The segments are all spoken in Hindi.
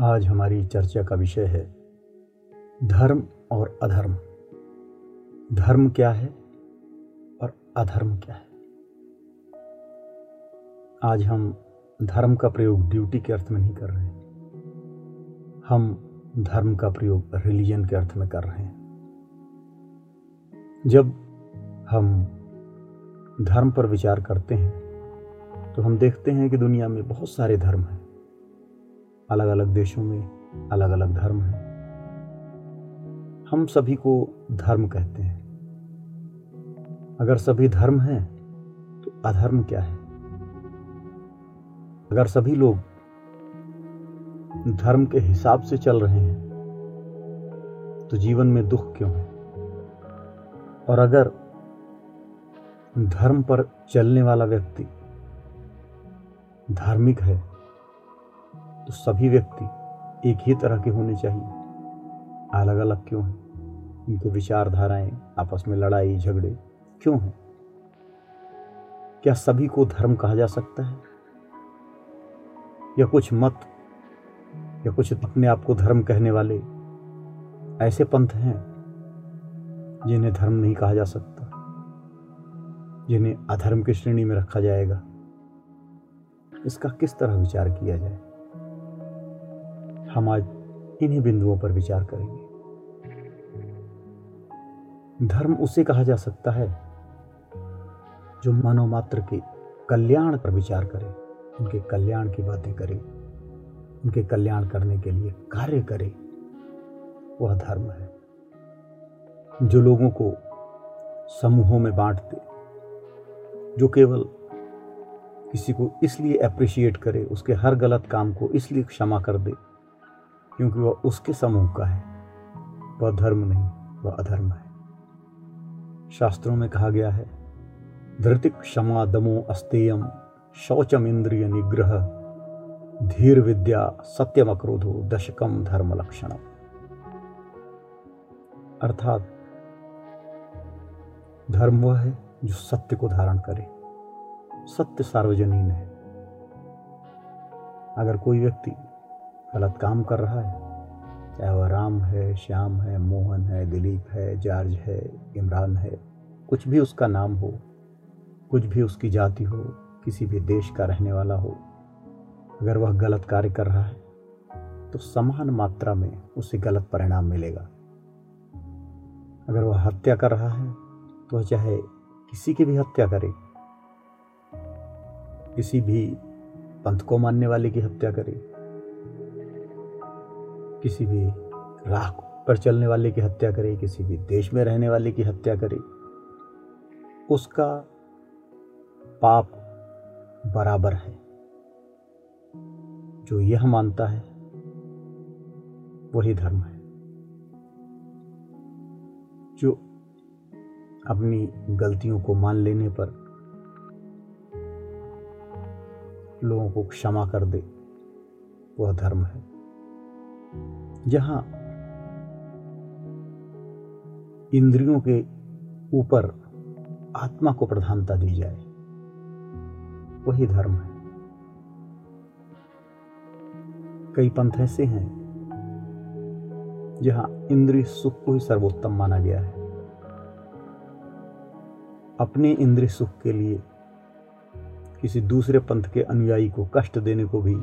आज हमारी चर्चा का विषय है धर्म और अधर्म। धर्म क्या है और अधर्म क्या है? आज हम धर्म का प्रयोग ड्यूटी के अर्थ में नहीं कर रहे हैं। हम धर्म का प्रयोग रिलीजन के अर्थ में कर रहे हैं। जब हम धर्म पर विचार करते हैं तो हम देखते हैं कि दुनिया में बहुत सारे धर्म हैं। अलग अलग देशों में अलग अलग धर्म हैं। हम सभी को धर्म कहते हैं। अगर सभी धर्म हैं तो अधर्म क्या है? अगर सभी लोग धर्म के हिसाब से चल रहे हैं तो जीवन में दुख क्यों है? और अगर धर्म पर चलने वाला व्यक्ति धार्मिक है तो सभी व्यक्ति एक ही तरह के होने चाहिए। अलग अलग क्यों हैं? इनके विचारधाराएँ, आपस में लड़ाई, झगड़े क्यों हैं? क्या सभी को धर्म कहा जा सकता है? या कुछ मत, या कुछ अपने आप को धर्म कहने वाले ऐसे पंथ हैं जिन्हें धर्म नहीं कहा जा सकता? जिन्हें अधर्म की श्रेणी में रखा जाएगा? इसका किस तरह विचार किया जाए? हम आज इन्हीं बिंदुओं पर विचार करेंगे। धर्म उसे कहा जा सकता है, जो मनोमात्र के कल्याण पर विचार करे, उनके कल्याण की बातें करे, उनके कल्याण करने के लिए कार्य करे, वह धर्म है। जो लोगों को समूहों में बांट दे जो केवल किसी को इसलिए अप्रिशिएट करे, उसके हर गलत काम को इसलिए क्षमा कर दे क्योंकि वह उसके समूह का है। वह धर्म नहीं, वह अधर्म है। शास्त्रों में कहा गया है, धृतिक क्षमा दमो अस्तेयम, शौचम इंद्रिय निग्रह, धीर विद्या सत्यम अक्रोधो दशकम धर्म लक्षण अर्थात, धर्म वह है जो सत्य को धारण करे। सत्य सार्वजनीन है। अगर कोई व्यक्ति गलत काम कर रहा है। चाहे वह राम है, श्याम है, मोहन है, दिलीप है, जॉर्ज है, इमरान है, कुछ भी उसका नाम हो, कुछ भी उसकी जाति हो, किसी भी देश का रहने वाला हो, अगर वह गलत कार्य कर रहा है तो समान मात्रा में उसे गलत परिणाम मिलेगा। अगर वह हत्या कर रहा है तो वह चाहे किसी की भी हत्या करे, किसी भी पंथ को मानने वाले की हत्या करे किसी भी राह पर चलने वाले की हत्या करे, किसी भी देश में रहने वाले की हत्या करे, उसका पाप बराबर है। जो यह मानता है, वही धर्म है। जो अपनी गलतियों को मान लेने पर लोगों को क्षमा कर दे, वह धर्म है। जहाँ इंद्रियों के ऊपर आत्मा को प्रधानता दी जाए, वही धर्म है। कई पंथ ऐसे हैं जहाँ इंद्रिय सुख को ही सर्वोत्तम माना गया है। अपने इंद्रिय सुख के लिए किसी दूसरे पंथ के अनुयायी को कष्ट देने को भी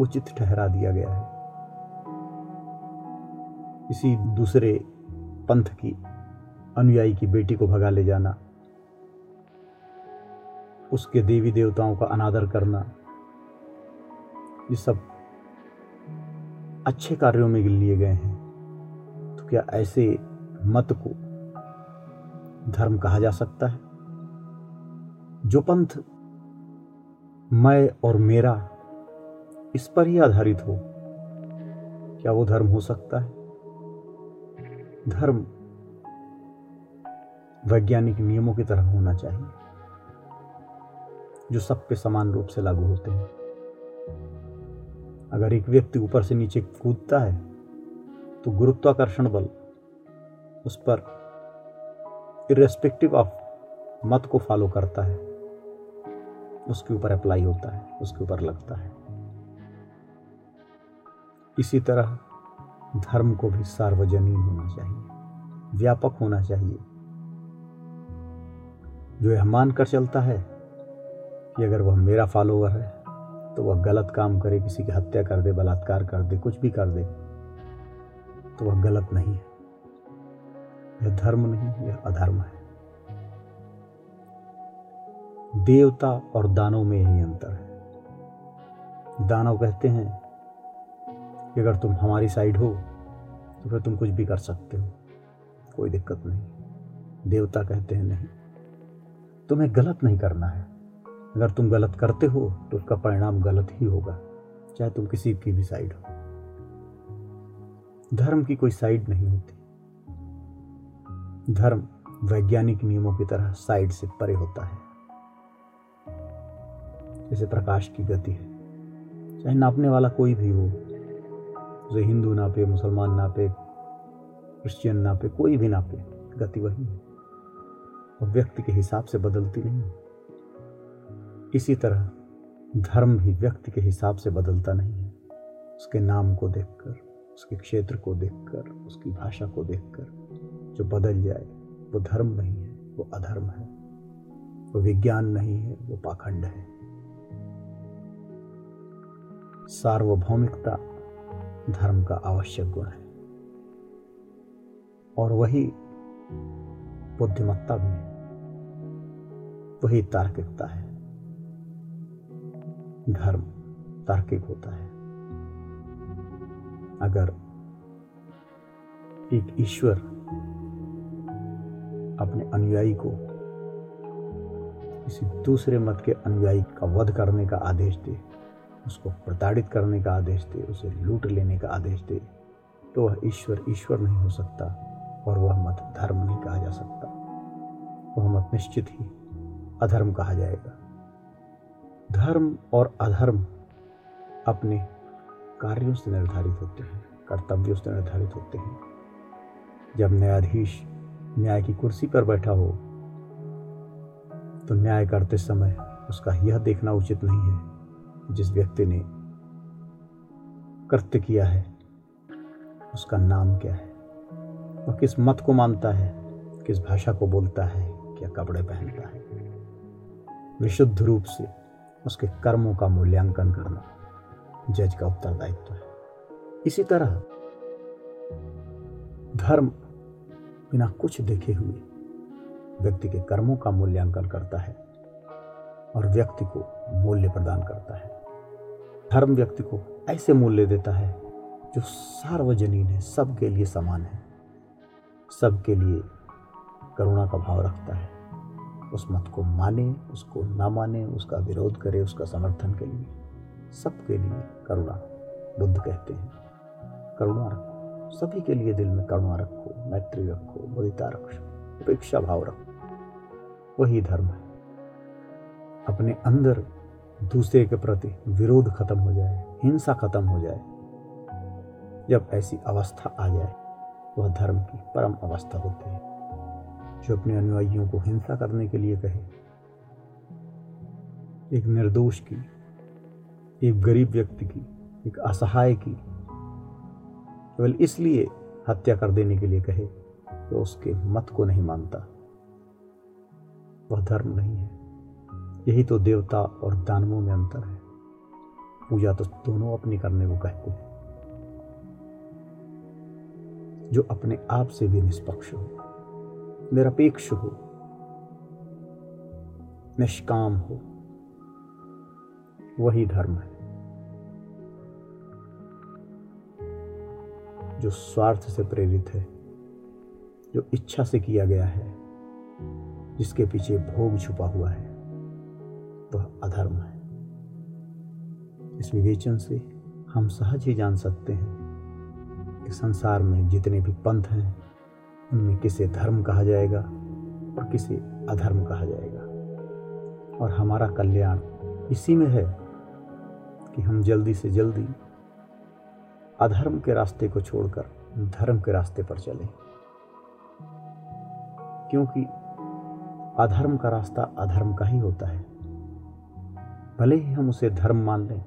उचित ठहरा दिया गया है। किसी दूसरे पंथ की, अनुयायी की बेटी को भगा ले जाना, उसके देवी देवताओं का अनादर करना, ये सब अच्छे कार्यों में लिए गए हैं। तो क्या ऐसे मत को धर्म कहा जा सकता है? जो पंथ मैं और मेरा इस पर ही आधारित हो, क्या वो धर्म हो सकता है? धर्म वैज्ञानिक नियमों की तरह होना चाहिए, जो सब पे समान रूप से लागू होते हैं। अगर एक व्यक्ति ऊपर से नीचे कूदता है तो गुरुत्वाकर्षण बल उस पर इरेस्पेक्टिव ऑफ़ मत को फॉलो करता है। उसके ऊपर अप्लाई होता है, उसके ऊपर लगता है। इसी तरह धर्म को भी सार्वजनीन होना चाहिए, व्यापक होना चाहिए। जो यह मानकर चलता है कि अगर वह मेरा फॉलोअर है तो वह गलत काम करे, किसी की हत्या कर दे, बलात्कार कर दे, कुछ भी कर दे तो वह गलत नहीं है। यह धर्म नहीं, यह अधर्म है। देवता और दानव में यही अंतर है। दानव कहते हैं कि अगर तुम हमारी साइड हो तो फिर तुम कुछ भी कर सकते हो। कोई दिक्कत नहीं। देवता कहते हैं नहीं। तुम्हें गलत नहीं करना है। अगर तुम गलत करते हो तो उसका परिणाम गलत ही होगा, चाहे तुम किसी की भी साइड हो। धर्म की कोई साइड नहीं होती। धर्म वैज्ञानिक नियमों की तरह साइड से परे होता है। जैसे प्रकाश की गति है। चाहे नापने वाला कोई भी हो उसे हिंदू नापे मुसलमान नापे क्रिश्चियन नापे कोई भी नापे गति वही है। और व्यक्ति के हिसाब से बदलती नहीं इसी तरह धर्म भी व्यक्ति के हिसाब से बदलता नहीं है। उसके नाम को देखकर, उसके क्षेत्र को देखकर, उसकी भाषा को देखकर जो बदल जाए, वो धर्म नहीं है, वो अधर्म है। वो विज्ञान नहीं है, वो पाखंड है। सार्वभौमिकता धर्म का आवश्यक गुण है। और वही बुद्धिमत्ता भी है। वही तार्किकता है। धर्म तार्किक होता है। अगर एक ईश्वर अपने अनुयायी को किसी दूसरे मत के अनुयायी का वध करने का आदेश दे उसको प्रताड़ित करने का आदेश दे, उसे लूट लेने का आदेश दे तो वह ईश्वर ईश्वर नहीं हो सकता और वह मत धर्म नहीं कहा जा सकता। वह मत निश्चित ही अधर्म कहा जाएगा। धर्म और अधर्म अपने कार्यों से निर्धारित होते हैं, कर्तव्यों से निर्धारित होते हैं। जब न्यायाधीश न्याय की कुर्सी पर बैठा हो तो न्याय करते समय उसका यह देखना उचित नहीं है जिस व्यक्ति ने कृत्य किया है, उसका नाम क्या है? वह किस मत को मानता है? किस भाषा को बोलता है? क्या कपड़े पहनता है? विशुद्ध रूप से उसके कर्मों का मूल्यांकन करना जज का उत्तरदायित्व है। इसी तरह धर्म बिना कुछ देखे हुए व्यक्ति के कर्मों का मूल्यांकन करता है और व्यक्ति को मूल्य प्रदान करता है। धर्म व्यक्ति को ऐसे मूल्य देता है जो सार्वजनीन है, सबके लिए समान है। सबके लिए करुणा का भाव रखता है। उस मत को माने, उसको ना माने, उसका विरोध करे, उसका समर्थन के लिए सबके लिए करुणा बुद्ध कहते हैं। करुणा रखो, सभी के लिए दिल में करुणा रखो, मैत्री रखो, मुदिता रखो उपेक्षा भाव रखो। वही धर्म है। अपने अंदर दूसरे के प्रति विरोध खत्म हो जाए, हिंसा खत्म हो जाए, जब ऐसी अवस्था आ जाए, वह धर्म की परम अवस्था होती है। जो अपने अनुयायियों को हिंसा करने के लिए कहे, एक निर्दोष की, एक गरीब व्यक्ति की, एक असहाय की, केवल इसलिए हत्या कर देने के लिए कहे तो उसके मत को नहीं मानता। वह धर्म नहीं है। यही तो देवता और दानवों में अंतर है। पूजा तो दोनों अपनी करने को कहते हैं। जो अपने आप से भी निष्पक्ष हो, निरपेक्ष हो, निष्काम हो, वही धर्म है। जो स्वार्थ से प्रेरित है, जो इच्छा से किया गया है, जिसके पीछे भोग छुपा हुआ है वह अधर्म है। इस विवेचन से हम सहज ही जान सकते हैं कि संसार में जितने भी पंथ हैं, उनमें किसे धर्म कहा जाएगा और किसे अधर्म कहा जाएगा। और हमारा कल्याण इसी में है कि हम जल्दी से जल्दी अधर्म के रास्ते को छोड़कर धर्म के रास्ते पर चलें। क्योंकि अधर्म का रास्ता अधर्म का ही होता है। भले ही हम उसे धर्म मान लें।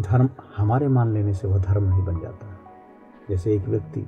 धर्म हमारे मान लेने से वह धर्म नहीं बन जाता। जैसे एक व्यक्ति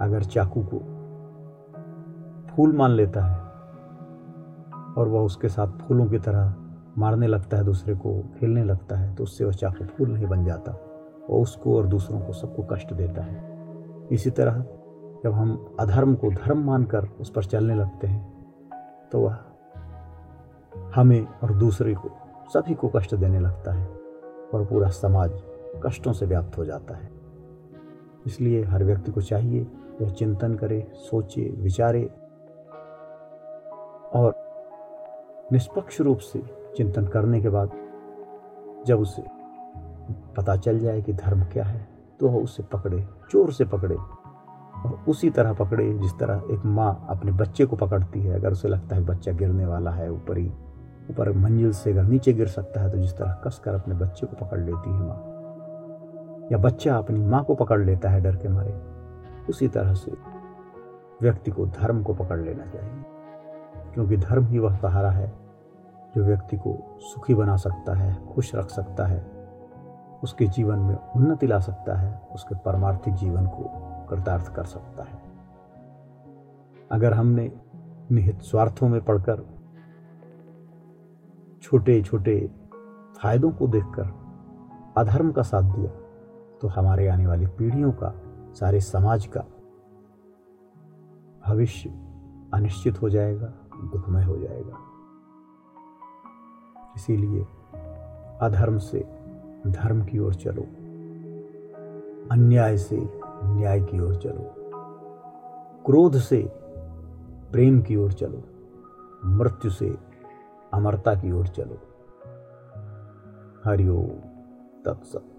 अगर चाकू को फूल मान लेता है और वह उसके साथ फूलों की तरह मारने लगता है, दूसरे को खेलने लगता है तो उससे वह चाकू फूल नहीं बन जाता। और उसको और दूसरों को सबको कष्ट देता है। इसी तरह जब हम अधर्म को धर्म मानकर उस पर चलने लगते हैं तो वह हमें और दूसरे को सभी को कष्ट देने लगता है और पूरा समाज कष्टों से व्याप्त हो जाता है। इसलिए हर व्यक्ति को चाहिए, वह चिंतन करे, सोचे, विचारे और निष्पक्ष रूप से चिंतन करने के बाद जब उसे पता चल जाए कि धर्म क्या है तो वह उसे पकड़े चोर से पकड़े। और उसी तरह पकड़े जिस तरह एक माँ अपने बच्चे को पकड़ती है। अगर उसे लगता है बच्चा गिरने वाला है, ऊपर ही ऊपर मंजिल से अगर नीचे गिर सकता है तो जिस तरह कसकर अपने बच्चे को पकड़ लेती है माँ। या बच्चा अपनी माँ को पकड़ लेता है डर के मारे, उसी तरह से व्यक्ति को धर्म को पकड़ लेना चाहिए। क्योंकि धर्म ही वह सहारा है जो व्यक्ति को सुखी बना सकता है, खुश रख सकता है, उसके जीवन में उन्नति ला सकता है, उसके परमार्थिक जीवन को कृतार्थ कर सकता है। अगर हमने निहित स्वार्थों में पढ़कर छोटे छोटे फायदों को देखकर अधर्म का साथ दिया तो हमारे आने वाली पीढ़ियों का, सारे समाज का भविष्य अनिश्चित हो जाएगा दुखमय हो जाएगा। इसीलिए अधर्म से धर्म की ओर चलो। अन्याय से न्याय की ओर चलो। क्रोध से प्रेम की ओर चलो। मृत्यु से अमरता की ओर चलो। हरिओम तत्सत।